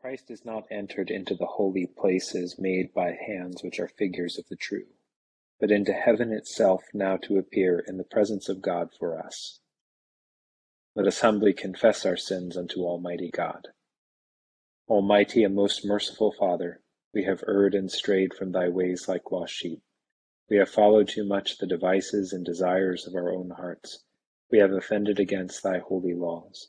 Christ is not entered into the holy places made by hands which are figures of the true, but into heaven itself now to appear in the presence of God for us. Let us humbly confess our sins unto Almighty God. Almighty and most merciful Father, we have erred and strayed from thy ways like lost sheep. We have followed too much the devices and desires of our own hearts. We have offended against thy holy laws.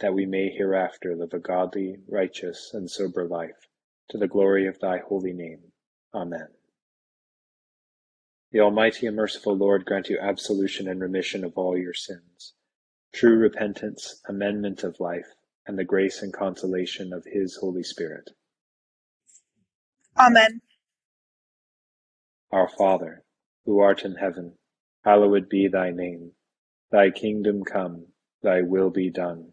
that we may hereafter live a godly, righteous, and sober life, to the glory of thy holy name. Amen. The Almighty and merciful Lord grant you absolution and remission of all your sins, true repentance, amendment of life, and the grace and consolation of his Holy Spirit. Amen. Our Father, who art in heaven, hallowed be thy name. Thy kingdom come, thy will be done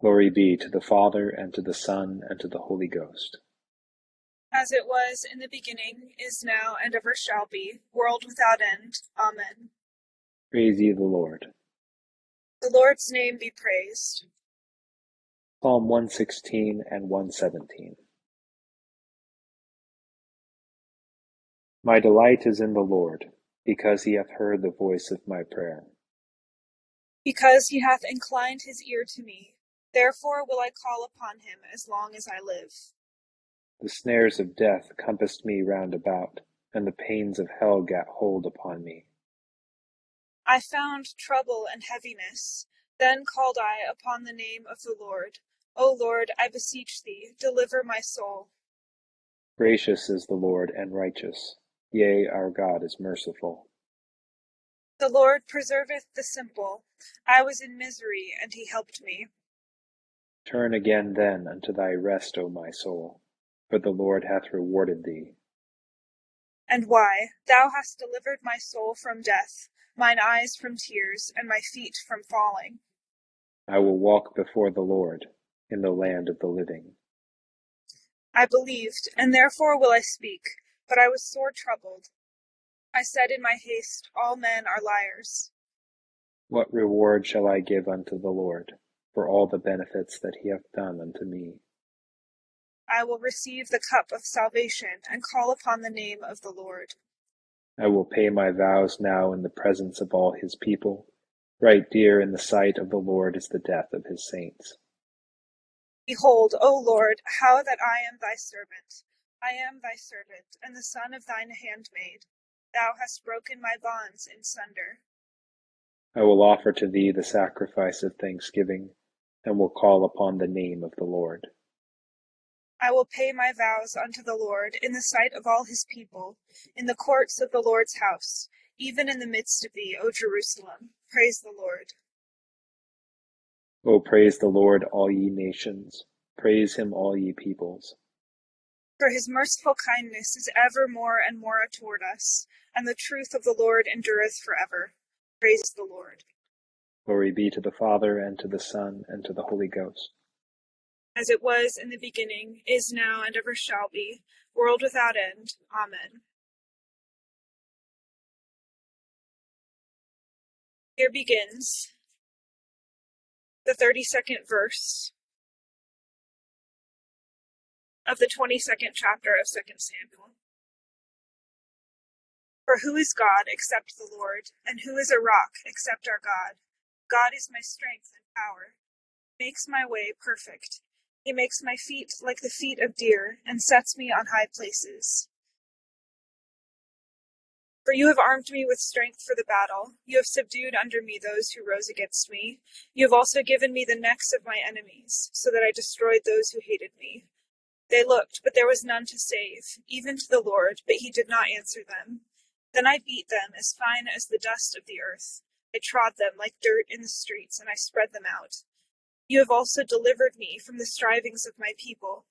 Glory be to the Father, and to the Son, and to the Holy Ghost. As it was in the beginning, is now, and ever shall be, world without end. Amen. Praise ye the Lord. The Lord's name be praised. Psalm 116 and 117. My delight is in the Lord, because he hath heard the voice of my prayer. Because he hath inclined his ear to me. Therefore will I call upon him as long as I live. The snares of death compassed me round about, and the pains of hell gat hold upon me. I found trouble and heaviness. Then called I upon the name of the Lord. O Lord, I beseech thee, deliver my soul. Gracious is the Lord and righteous. Yea, our God is merciful. The Lord preserveth the simple. I was in misery, and he helped me. Turn again then unto thy rest, O my soul, for the Lord hath rewarded thee. And why? Thou hast delivered my soul from death, mine eyes from tears, and my feet from falling. I will walk before the Lord in the land of the living. I believed, and therefore will I speak, but I was sore troubled. I said in my haste, All men are liars. What reward shall I give unto the Lord? For all the benefits that he hath done unto me. I will receive the cup of salvation and call upon the name of the Lord. I will pay my vows now in the presence of all his people. Right dear in the sight of the Lord is the death of his saints. Behold, O Lord, how that I am thy servant. I am thy servant, and the son of thine handmaid. Thou hast broken my bonds in sunder. I will offer to thee the sacrifice of thanksgiving and will call upon the name of the Lord. I will pay my vows unto the Lord in the sight of all his people, in the courts of the Lord's house, even in the midst of thee, O Jerusalem. Praise the Lord. O praise the Lord, all ye nations. Praise him, all ye peoples. For his merciful kindness is ever more and more toward us, and the truth of the Lord endureth forever. Praise the Lord. Glory be to the Father, and to the Son, and to the Holy Ghost. As it was in the beginning, is now, and ever shall be, world without end. Amen. Here begins the 32nd verse of the 22nd chapter of 2 Samuel. For who is God except the Lord, and who is a rock except our God? God is my strength and power. Makes my way perfect. He makes my feet like the feet of deer, and sets me on high places. For you have armed me with strength for the battle. You have subdued under me those who rose against me. You have also given me the necks of my enemies, so that I destroyed those who hated me. They looked, but there was none to save, even to the Lord, but he did not answer them. Then I beat them as fine as the dust of the earth. I trod them like dirt in the streets, and I spread them out. You have also delivered me from the strivings of my people.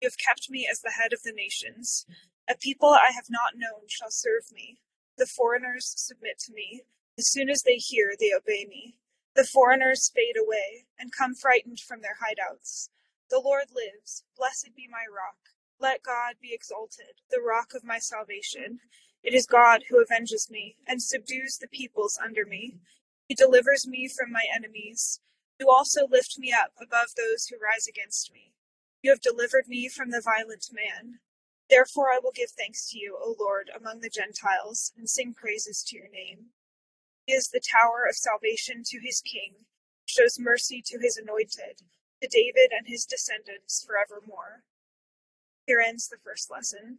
You have kept me as the head of the nations. A people I have not known shall serve me. The foreigners submit to me. As soon as they hear, they obey me. The foreigners fade away and come frightened from their hideouts. The Lord lives. Blessed be my rock. Let God be exalted, the rock of my salvation. It is God who avenges me and subdues the peoples under me. He delivers me from my enemies. You also lift me up above those who rise against me. You have delivered me from the violent man. Therefore I will give thanks to you, O Lord, among the Gentiles, and sing praises to your name. He is the tower of salvation to his king, shows mercy to his anointed, to David and his descendants forevermore. Here ends the first lesson.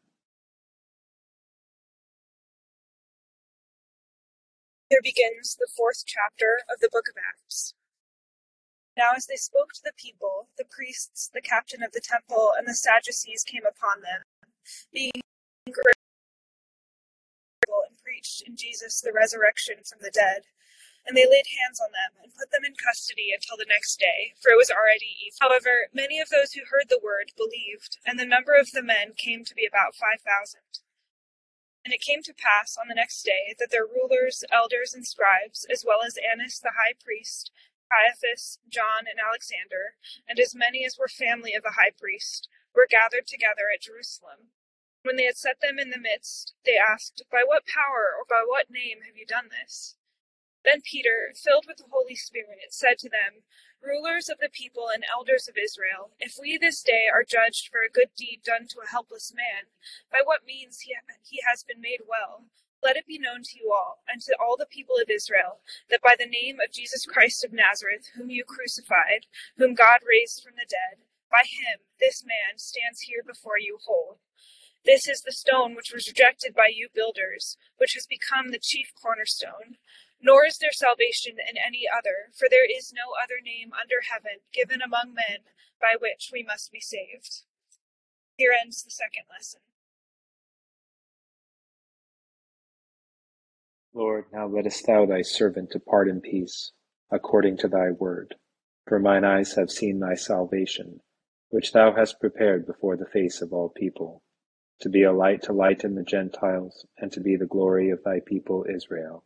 Here begins the fourth chapter of the book of Acts. Now as they spoke to the people, the priests, the captain of the temple, and the Sadducees came upon them, being grateful and preached in Jesus the resurrection from the dead. And they laid hands on them and put them in custody until the next day, for it was already evening. However, many of those who heard the word believed, and the number of the men came to be about five thousand. And it came to pass on the next day that their rulers, elders, and scribes, as well as Annas the high priest, Caiaphas, John, and Alexander, and as many as were family of the high priest, were gathered together at Jerusalem. When they had set them in the midst, they asked, By what power or by what name have you done this? Then Peter, filled with the Holy Spirit, said to them, Rulers of the people and elders of Israel, if we this day are judged for a good deed done to a helpless man, by what means he, he has been made well, let it be known to you all, and to all the people of Israel, that by the name of Jesus Christ of Nazareth, whom you crucified, whom God raised from the dead, by him this man stands here before you whole. This is the stone which was rejected by you builders, which has become the chief cornerstone. Nor is there salvation in any other, for there is no other name under heaven given among men by which we must be saved. Here ends the second lesson. Lord, now lettest thou thy servant depart in peace, according to thy word. For mine eyes have seen thy salvation, which thou hast prepared before the face of all people, to be a light to lighten the Gentiles, and to be the glory of thy people Israel.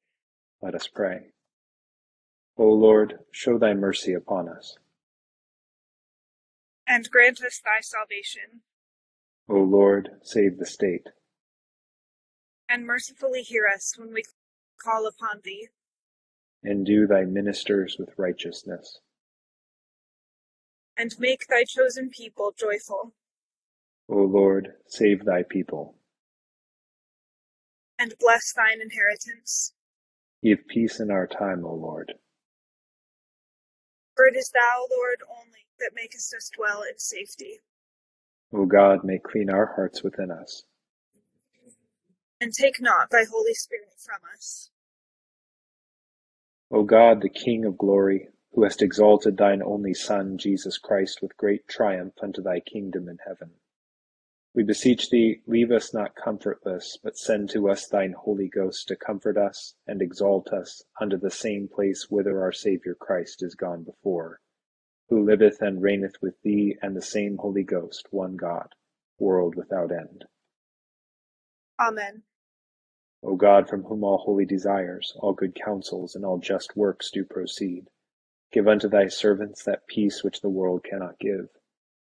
Let us pray. O Lord, show thy mercy upon us. And grant us thy salvation. O Lord, save the state. And mercifully hear us when we call upon thee. Endue thy ministers with righteousness. And make thy chosen people joyful. O Lord, save thy people. And bless thine inheritance. Give peace in our time, O Lord. For it is thou, Lord, only that makest us dwell in safety. O God, may clean our hearts within us. And take not thy Holy Spirit from us. O God, the King of glory, who hast exalted thine only Son, Jesus Christ, with great triumph unto thy kingdom in heaven. We beseech thee, leave us not comfortless, but send to us thine Holy Ghost to comfort us and exalt us unto the same place whither our Saviour Christ is gone before, who liveth and reigneth with thee and the same Holy Ghost, one God, world without end. Amen. O God, from whom all holy desires, all good counsels, and all just works do proceed, give unto thy servants that peace which the world cannot give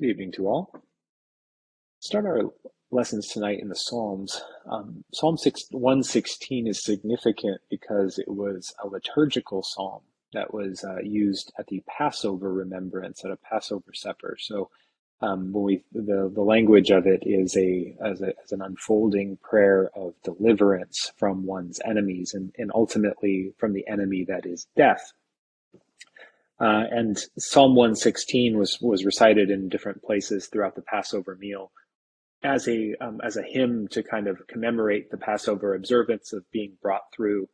Good evening to all. Start our lessons tonight in the Psalms. Um, psalm 6, 116 is significant because it was a liturgical psalm that was uh, used at the Passover remembrance at a Passover supper. So um, when we, the, the language of it is a as, a as an unfolding prayer of deliverance from one's enemies and, and ultimately from the enemy that is death. Uh, and Psalm 116 was was recited in different places throughout the Passover meal as a um, as a hymn to kind of commemorate the Passover observance of being brought through,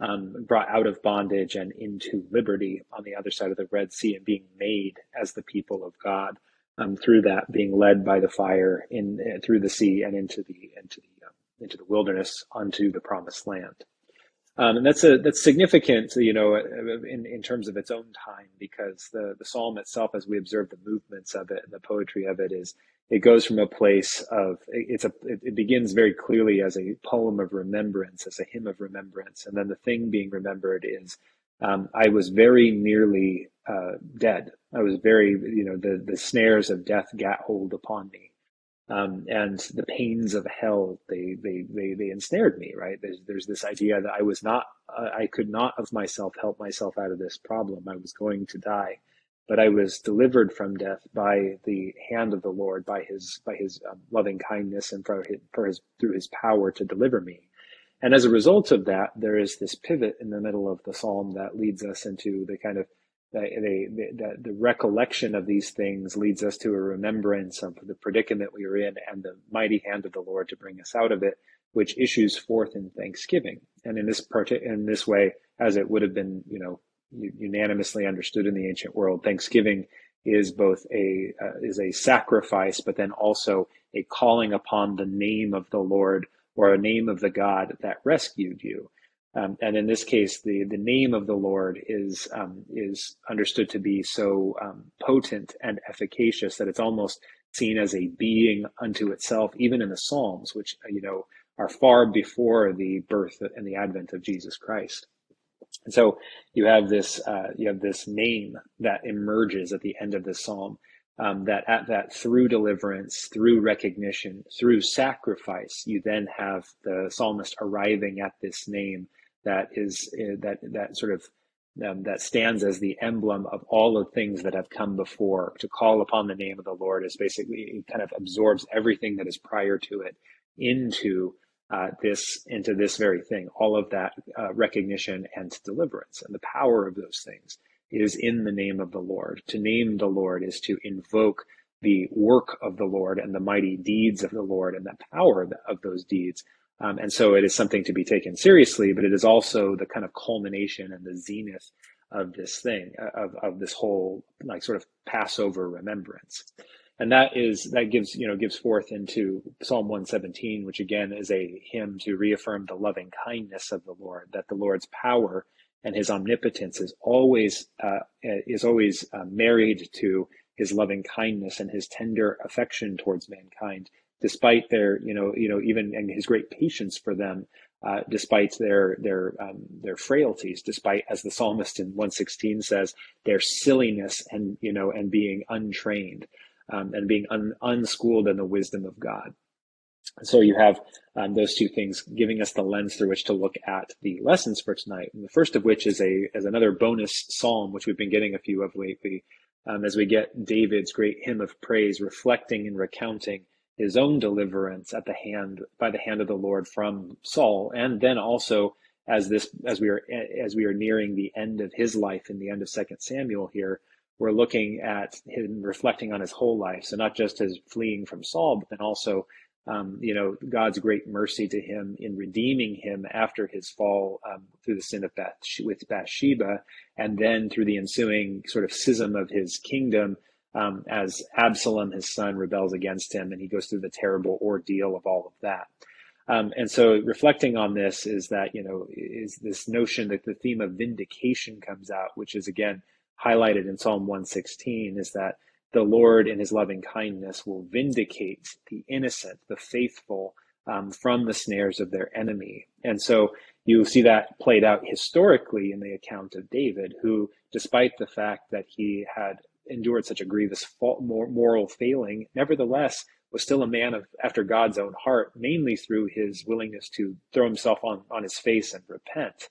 um, brought out of bondage and into liberty on the other side of the Red Sea and being made as the people of God um, through that, being led by the fire in uh, through the sea and into the into the uh, into the wilderness onto the promised land. Um, and that's a that's significant, you know, in, in terms of its own time, because the the psalm itself, as we observe the movements of it and the poetry of it, is it goes from a place of it's a it begins very clearly as a poem of remembrance, as a hymn of remembrance, and then the thing being remembered is um, I was very nearly uh, dead. I was very, you know, the the snares of death got hold upon me um, and the pains of hell they, they they they ensnared me right? There's there's this idea that i was not uh, i could not of myself help myself out of this problem. I was going to die but i was delivered from death by the hand of the lord by his by his um, loving kindness and for his, for his through his power to deliver me. And as a result of that there is this pivot in the middle of the psalm that leads us into the kind of the, the, the, recollection of these things leads us to a remembrance of the predicament we were in and the mighty hand of the Lord to bring us out of it, which issues forth in thanksgiving. And in this part, in this way, as it would have been, you know, unanimously understood in the ancient world, thanksgiving is both a uh, is a sacrifice, but then also a calling upon the name of the Lord or a name of the God that rescued you. Um, and in this case, the, the name of the Lord is um, is understood to be so um, potent and efficacious that it's almost seen as a being unto itself, even in the Psalms, which uh, you know are far before the birth and the advent of Jesus Christ. And so you have this uh, you have this name that emerges at the end of the psalm. Um, that at that through deliverance, through recognition, through sacrifice, you then have the psalmist arriving at this name that is uh, that that sort of um, that stands as the emblem of all the things that have come before. To call upon the name of the Lord is basically it kind of absorbs everything that is prior to it into uh, this into this very thing. All of that uh, recognition and deliverance and the power of those things is in the name of the Lord. To name the Lord is to invoke the work of the Lord and the mighty deeds of the Lord and the power of those deeds. Um, and so it is something to be taken seriously, but it is also the kind of culmination and the zenith of this thing, uh, of, of this whole like sort of Passover remembrance. And that is, that gives, you know, gives forth into Psalm 117, which again is a hymn to reaffirm the loving kindness of the Lord, that the Lord's power and his omnipotence is always, uh, is always uh, married to his loving kindness and his tender affection towards mankind, despite their, you know, you know, even and his great patience for them, uh, despite their their um, their frailties, despite, as the psalmist in 116 says, their silliness and you know and being untrained um, and being un, unschooled in the wisdom of God. So you have um, those two things giving us the lens through which to look at the lessons for tonight. And the first of which is a is another bonus psalm, which we've been getting a few of lately, um, as we get David's great hymn of praise, reflecting and recounting his own deliverance at the hand by the hand of the Lord from Saul, and then also as this as we are as we are nearing the end of his life in the end of Second Samuel here, we're looking at him reflecting on his whole life. So not just his fleeing from Saul, but then also um, you know, God's great mercy to him in redeeming him after his fall um, through the sin of Bath with Bathsheba, and then through the ensuing sort of schism of his kingdom um, as Absalom, his son, rebels against him, and he goes through the terrible ordeal of all of that. Um, and so, reflecting on this is that you know is this notion that the theme of vindication comes out, which is again highlighted in Psalm 116, is that the Lord, in his loving kindness, will vindicate the innocent, the faithful, um, from the snares of their enemy. And so you see that played out historically in the account of David, who, despite the fact that he had endured such a grievous moral failing, nevertheless was still a man of after God's own heart, mainly through his willingness to throw himself on, on his face and repent.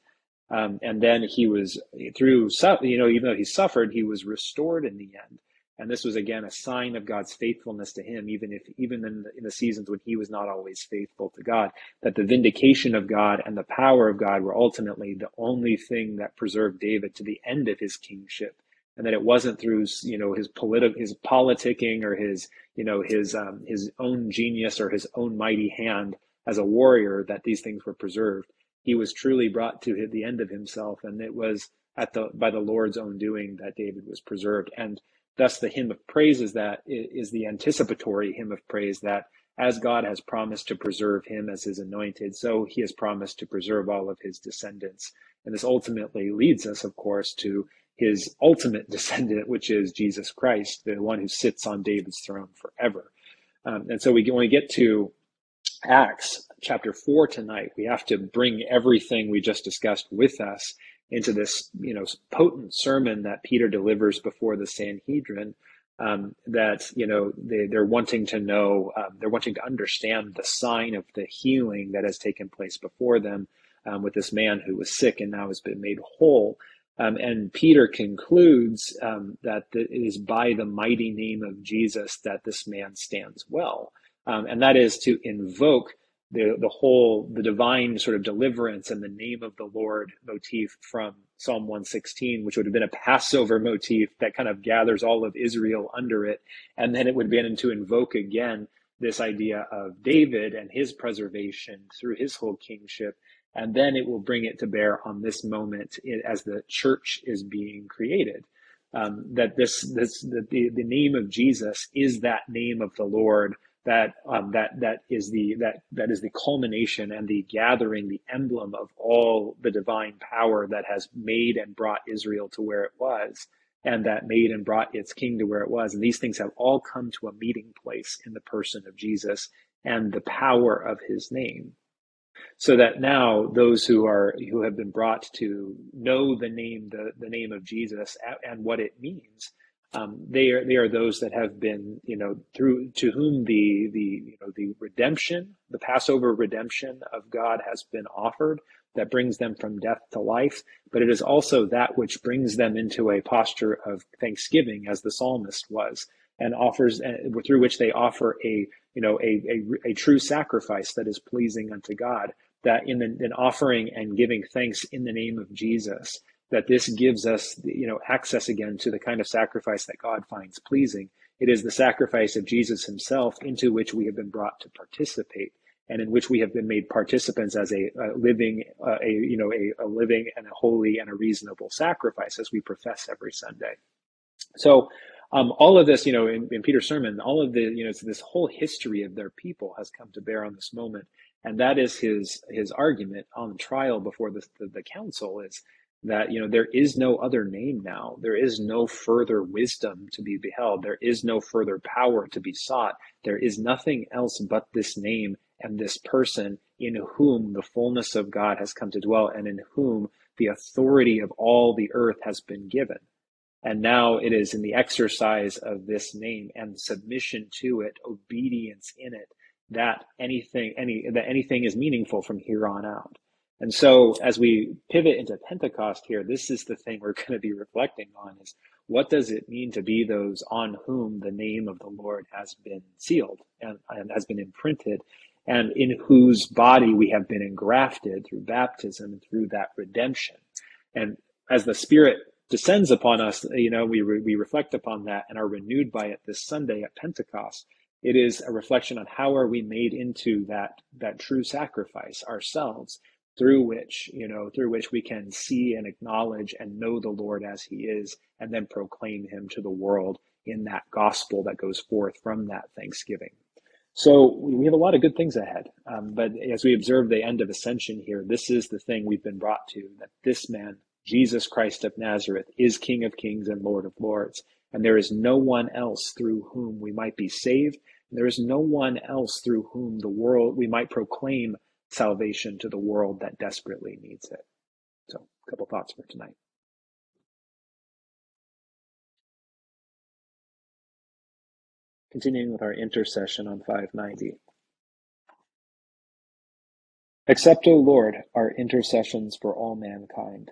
Um, and then he was through, you know, even though he suffered, he was restored in the end. And this was again a sign of God's faithfulness to him, even if even in the, in the seasons when he was not always faithful to God. That the vindication of God and the power of God were ultimately the only thing that preserved David to the end of his kingship, and that it wasn't through you know his political his politicking or his you know his um, his own genius or his own mighty hand as a warrior that these things were preserved. He was truly brought to the end of himself, and it was at the by the Lord's own doing that David was preserved. And Thus, the hymn of praise is that is the anticipatory hymn of praise that as God has promised to preserve him as his anointed, so he has promised to preserve all of his descendants. And this ultimately leads us, of course, to his ultimate descendant, which is Jesus Christ, the one who sits on David's throne forever. Um, and so we, when we get to Acts chapter 4 tonight, we have to bring everything we just discussed with us into this, you know, potent sermon that Peter delivers before the Sanhedrin. Um, that you know they, they're wanting to know, um, they're wanting to understand the sign of the healing that has taken place before them um, with this man who was sick and now has been made whole. Um, and Peter concludes um, that it is by the mighty name of Jesus that this man stands well, um, and that is to invoke the the whole the divine sort of deliverance and the name of the Lord motif from Psalm 116, which would have been a Passover motif that kind of gathers all of Israel under it, and then it would begin to invoke again this idea of David and his preservation through his whole kingship, and then it will bring it to bear on this moment as the church is being created. Um, that this this that the, the name of Jesus is that name of the Lord that um, that that is the that that is the culmination and the gathering, the emblem of all the divine power that has made and brought Israel to where it was, and that made and brought its king to where it was. And these things have all come to a meeting place in the person of Jesus and the power of His name. So that now those who are who have been brought to know the name the, the name of Jesus and what it means um, they are they are those that have been you know through to whom the the you know the redemption the Passover redemption of God has been offered that brings them from death to life. But it is also that which brings them into a posture of thanksgiving as the psalmist was and offers through which they offer a you know a, a, a true sacrifice that is pleasing unto God that in, the, in offering and giving thanks in the name of Jesus that this gives us, you know, access again to the kind of sacrifice that God finds pleasing It is the sacrifice of Jesus himself into which we have been brought to participate and in which we have been made participants as a, a living, uh, a you know, a, a, living and a holy and a reasonable sacrifice, as we profess every Sunday. So, um, all of this, you know, in, in, Peter's sermon, all of the, you know, this whole history of their people has come to bear on this moment, and that is his his argument on trial before the, the, the council is that you know there is no other name now. There is no further wisdom to be beheld. There is no further power to be sought. There is nothing else but this name and this person in whom the fullness of God has come to dwell and in whom the authority of all the earth has been given. And now it is in the exercise of this name and submission to it, obedience in it, that anything, any, that anything is meaningful from here on out. And so as we pivot into Pentecost here, this is the thing we're going to be reflecting on is what does it mean to be those on whom the name of the Lord has been sealed and, and has been imprinted and in whose body we have been engrafted through baptism and through that redemption. And as the Spirit descends upon us, you know, we, re- we reflect upon that and are renewed by it this Sunday at Pentecost. It is a reflection on how are we made into that, that true sacrifice ourselves through which, you know, through which we can see and acknowledge and know the Lord as he is and then proclaim him to the world in that gospel that goes forth from that thanksgiving. So we have a lot of good things ahead. Um, but as we observe the end of ascension here, this is the thing we've been brought to that this man, Jesus Christ of Nazareth, is King of kings and Lord of lords. And there is no one else through whom we might be saved. There is no one else through whom the world, we might proclaim salvation to the world that desperately needs it. So, a couple thoughts for tonight. Continuing with our intercession on 590. Accept, O Lord, our intercessions for all mankind.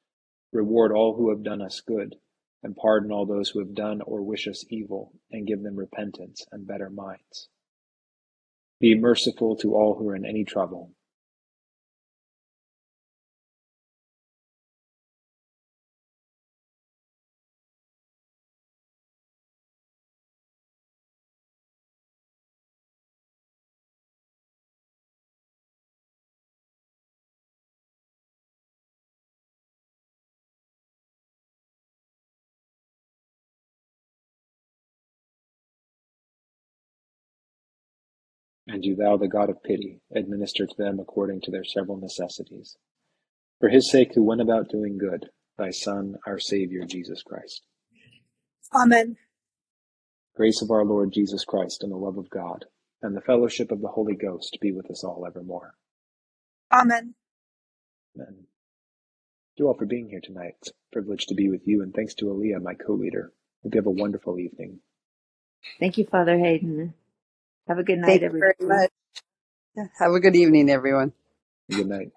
Reward all who have done us good, and pardon all those who have done or wish us evil, and give them repentance and better minds. Be merciful to all who are in any trouble, And do thou, the God of pity, administer to them according to their several necessities. For his sake who went about doing good, thy Son, our Saviour, Jesus Christ. Amen. Grace of our Lord Jesus Christ and the love of God and the fellowship of the Holy Ghost be with us all evermore. Amen. Amen. Thank you all for being here tonight. It's a privilege to be with you, and thanks to Aaliyah, my co-leader. Hope you have a wonderful evening. Thank you, Father Hayden. Have a good night, Thank you very much. Have a good evening, everyone. Good night.